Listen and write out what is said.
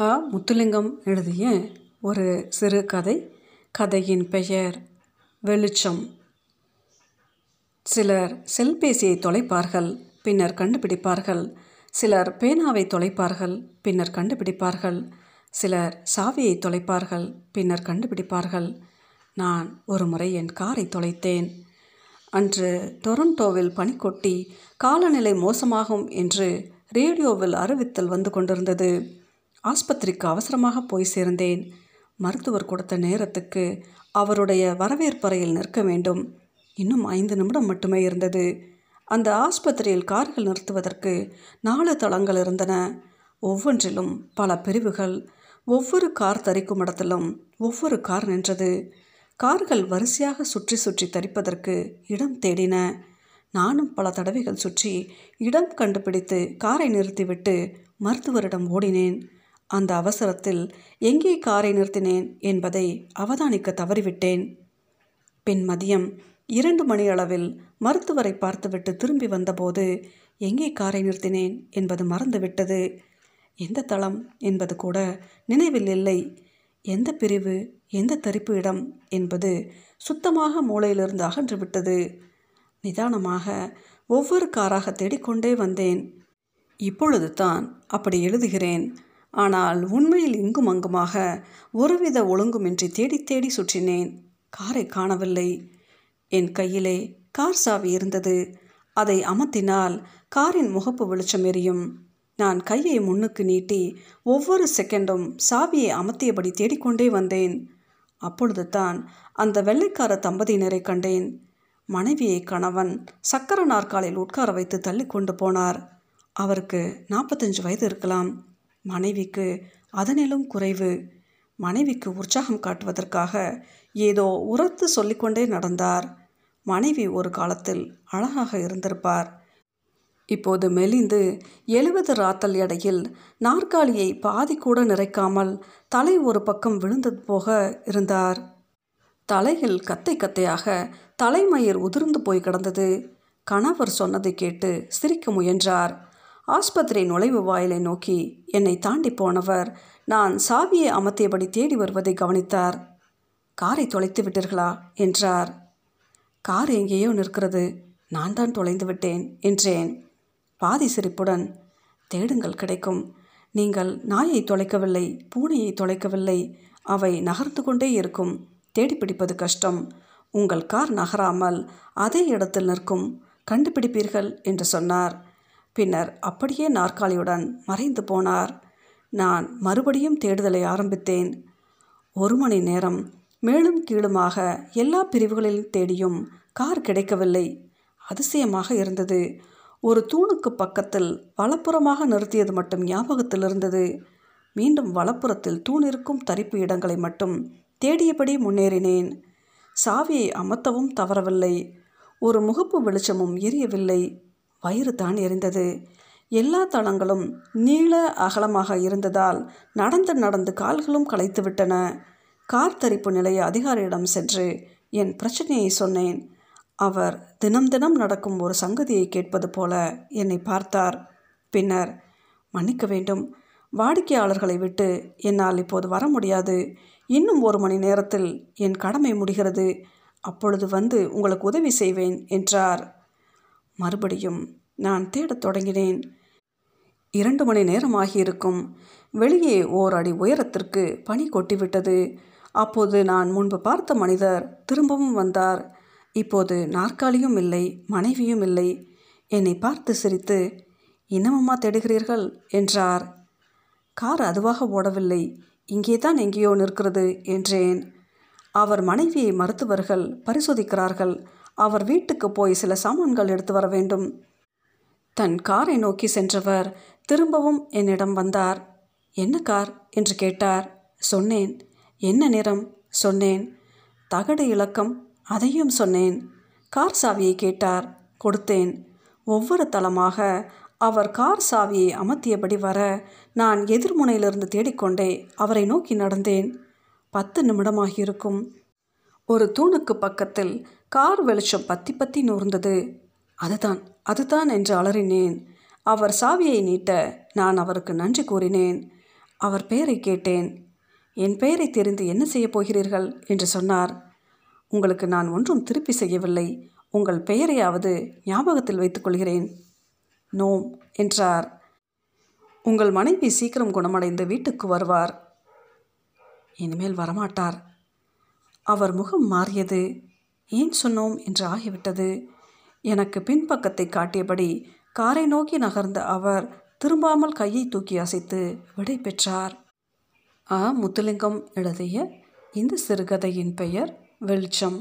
அ. முத்துலிங்கம் எழுதிய ஒரு சிறுகதை கதையின் பெயர் வெளிச்சம். சிலர் செல்பேசியை தொலைப்பார்கள் பின்னர் கண்டுபிடிப்பார்கள். சிலர் பேனாவை தொலைப்பார்கள் பின்னர் கண்டுபிடிப்பார்கள். சிலர் சாவியை தொலைப்பார்கள் பின்னர் கண்டுபிடிப்பார்கள். நான் ஒரு முறை என் காரை தொலைத்தேன். அன்று டொரண்டோவில் பனிக்கொட்டி காலநிலை மோசமாகும் என்று ரேடியோவில் அறிவித்தல் வந்து கொண்டிருந்தது. ஆஸ்பத்திரிக்கு அவசரமாக போய் சேர்ந்தேன். மருத்துவர் கொடுத்த நேரத்துக்கு அவருடைய வரவேற்பறையில் நிற்க வேண்டும். இன்னும் ஐந்து நிமிடம் மட்டுமே இருந்தது. அந்த ஆஸ்பத்திரியில் கார்கள் நிறுத்துவதற்கு நாலு தளங்கள் இருந்தன. ஒவ்வொன்றிலும் பல பிரிவுகள் ஒவ்வொரு கார் தரிக்கும் இடத்திலும் ஒவ்வொரு கார் நின்றது. கார்கள் வரிசையாக சுற்றி சுற்றி தரிப்பதற்கு இடம் தேடின. நானும் பல தடவைகள் சுற்றி இடம் கண்டுபிடித்து காரை நிறுத்திவிட்டு மருத்துவரிடம் ஓடினேன். அந்த அவசரத்தில் எங்கே காரை நிறுத்தினேன் என்பதை அவதானிக்க தவறிவிட்டேன். பின் மதியம் இரண்டு மணி அளவில் மருத்துவரை பார்த்துவிட்டு திரும்பி வந்தபோது எங்கே காரை நிறுத்தினேன் என்பது மறந்துவிட்டது. எந்த தளம் என்பது கூட நினைவில் இல்லை. எந்த பிரிவு எந்த தரிப்பு இடம் என்பது சுத்தமாக மூளையிலிருந்து அகன்று விட்டது நிதானமாக ஒவ்வொரு காராக தேடிக்கொண்டே வந்தேன். இப்பொழுது தான் அப்படி எழுதுகிறேன். ஆனால் உண்மையில் இங்கும் அங்குமாக ஒருவித ஒழுங்குமின்றி தேடி தேடி சுற்றினேன். காரை காணவில்லை. என் கையிலே கார் சாவி இருந்தது. அதை அமர்த்தினால் காரின் முகப்பு வெளிச்சம் எரியும். நான் கையை முன்னுக்கு நீட்டி ஒவ்வொரு செகண்டும் சாவியை அமர்த்தியபடி தேடிக்கொண்டே வந்தேன். அப்பொழுது தான் அந்த வெள்ளைக்கார தம்பதியினரை கண்டேன். மனைவியை கணவன் சக்கர நாற்காலில் உட்கார வைத்து தள்ளி கொண்டு போனார். அவருக்கு நாற்பத்தஞ்சு வயது இருக்கலாம். மனைவிக்கு அதனிலும் குறைவு. மனைவிக்கு உற்சாகம் காட்டுவதற்காக ஏதோ உரத்து சொல்லிக்கொண்டே நடந்தார். மனைவி ஒரு காலத்தில் அழகாக இருந்திருப்பார். இப்போது மெலிந்து எழுபது ராத்தல் எடையில் நாற்காலியை பாதி கூட நிறைக்காமல் தலை ஒரு பக்கம் விழுந்தது போக இருந்தார். தலையில் கத்தை கத்தையாக தலைமயிர் உதிர்ந்து போய் கிடந்தது. கணவர் சொன்னதை கேட்டு சிரிக்க முயன்றார். ஆஸ்பத்திரி நுழைவு வாயிலை நோக்கி என்னை தாண்டி போனவர். நான் சாவியை அமர்த்தியபடி தேடி வருவதை கவனித்தார். காரை தொலைத்து விட்டீர்களா? என்றார். கார் எங்கேயோ நிற்கிறது. நான் தான் தொலைந்து விட்டேன் என்றேன். பாதி சிரிப்புடன் தேடுங்கள் கிடைக்கும். நீங்கள் நாயை தொலைக்கவில்லை பூனையை தொலைக்கவில்லை. அவை நகர்ந்து கொண்டே இருக்கும். தேடிப்பிடிப்பது கஷ்டம். உங்கள் கார் நகராமல் அதே இடத்தில் நிற்கும். கண்டுபிடிப்பீர்கள் என்று சொன்னார். பின்னர் அப்படியே நாற்காலியுடன் மறைந்து போனார். நான் மறுபடியும் தேடுதலை ஆரம்பித்தேன். ஒரு மணி நேரம் மேலும் கீழுமாக எல்லா பிரிவுகளிலும் தேடியும் கார் கிடைக்கவில்லை. அதிசயமாக இருந்தது. ஒரு தூணுக்கு பக்கத்தில் வலப்புறமாக நிறுத்தியது மட்டும் ஞாபகத்தில் இருந்தது. மீண்டும் வலப்புறத்தில் தூண் இருக்கும் தரிப்பு இடங்களை மட்டும் தேடியபடி முன்னேறினேன். சாவியை அமர்த்தவும் தவறவில்லை. ஒரு முகப்பு வெளிச்சமும் எரியவில்லை. வயிறு தான் எரிந்தது. எல்லா தளங்களும் நீள அகலமாக இருந்ததால் நடந்து நடந்து கால்களும் களைத்து விட்டன கார் தரிப்பு நிலைய அதிகாரியிடம் சென்று என் பிரச்சனையை சொன்னேன். அவர் தினம் தினம் நடக்கும் ஒரு சங்கதியை கேட்பது போல என்னை பார்த்தார். பின்னர் மன்னிக்க வேண்டும். வாடிக்கையாளர்களை விட்டு என்னால் இப்போது வர முடியாது. இன்னும் ஒரு மணி நேரத்தில் என் கடமை முடிகிறது. அப்பொழுது வந்து உங்களுக்கு உதவி செய்வேன் என்றார். மறுபடியும் நான் தேடத் தொடங்கினேன். இரண்டு மணி நேரம் ஆகியிருக்கும் வெளியே ஓர் அடி உயரத்திற்கு பனி கொட்டிவிட்டது. அப்போது நான் முன்பு பார்த்த மனிதர் திரும்பவும் வந்தார். இப்போது நாற்காலியும் இல்லை மனைவியும் இல்லை. என்னை பார்த்து சிரித்து இன்னமம்மா தேடுகிறீர்கள்? என்றார். கார் அதுவாக ஓடவில்லை. இங்கே தான் எங்கேயோ நிற்கிறது என்றேன். அவர் மனைவியை மருத்துவர்கள் பரிசோதிக்கிறார்கள். அவர் வீட்டுக்கு போய் சில சாமான்கள் எடுத்து வர வேண்டும். தன் காரை நோக்கி சென்றவர் திரும்பவும் என்னிடம் வந்தார். என்ன கார்? என்று கேட்டார். சொன்னேன். என்ன நிறம்? சொன்னேன். தகடு இலக்கம்? அதையும் சொன்னேன். கார் சாவியை கேட்டார். கொடுத்தேன். ஒவ்வொரு தளமாக அவர் கார் சாவியை அமர்த்தியபடி வர நான் எதிர்முனையிலிருந்து தேடிக்கொண்டே அவரை நோக்கி நடந்தேன். பத்து நிமிடமாகியிருக்கும். ஒரு தூணுக்கு பக்கத்தில் கார் வெளிச்சம் பத்தி பத்தி நூர்ந்தது. அதுதான் அதுதான் என்று அலறினேன். அவர் சாவியை நீட்ட நான் அவருக்கு நன்றி கூறினேன். அவர் பெயரை கேட்டேன். என் பெயரை தெரிந்து என்ன செய்யப் போகிறீர்கள்? என்று சொன்னார். உங்களுக்கு நான் ஒன்றும் திருப்பி செய்யவில்லை. உங்கள் பெயரையாவது ஞாபகத்தில் வைத்துக்கொள்கிறேன் நோம் என்றார். உங்கள் மனைவி சீக்கிரம் குணமடைந்து வீட்டுக்கு வருவார். இனிமேல் வரமாட்டார். அவர் முகம் மாறியது. ஏன் சொன்னோம் என்று ஆகிவிட்டது? எனக்கு பின்பக்கத்தை காட்டியபடி காரை நோக்கி நகர்ந்த அவர் திரும்பாமல் கையை தூக்கி அசைத்து விடை பெற்றார். ஆ முத்துலிங்கம் எழுதிய இந்த சிறுகதையின் பெயர் வெளிச்சம்.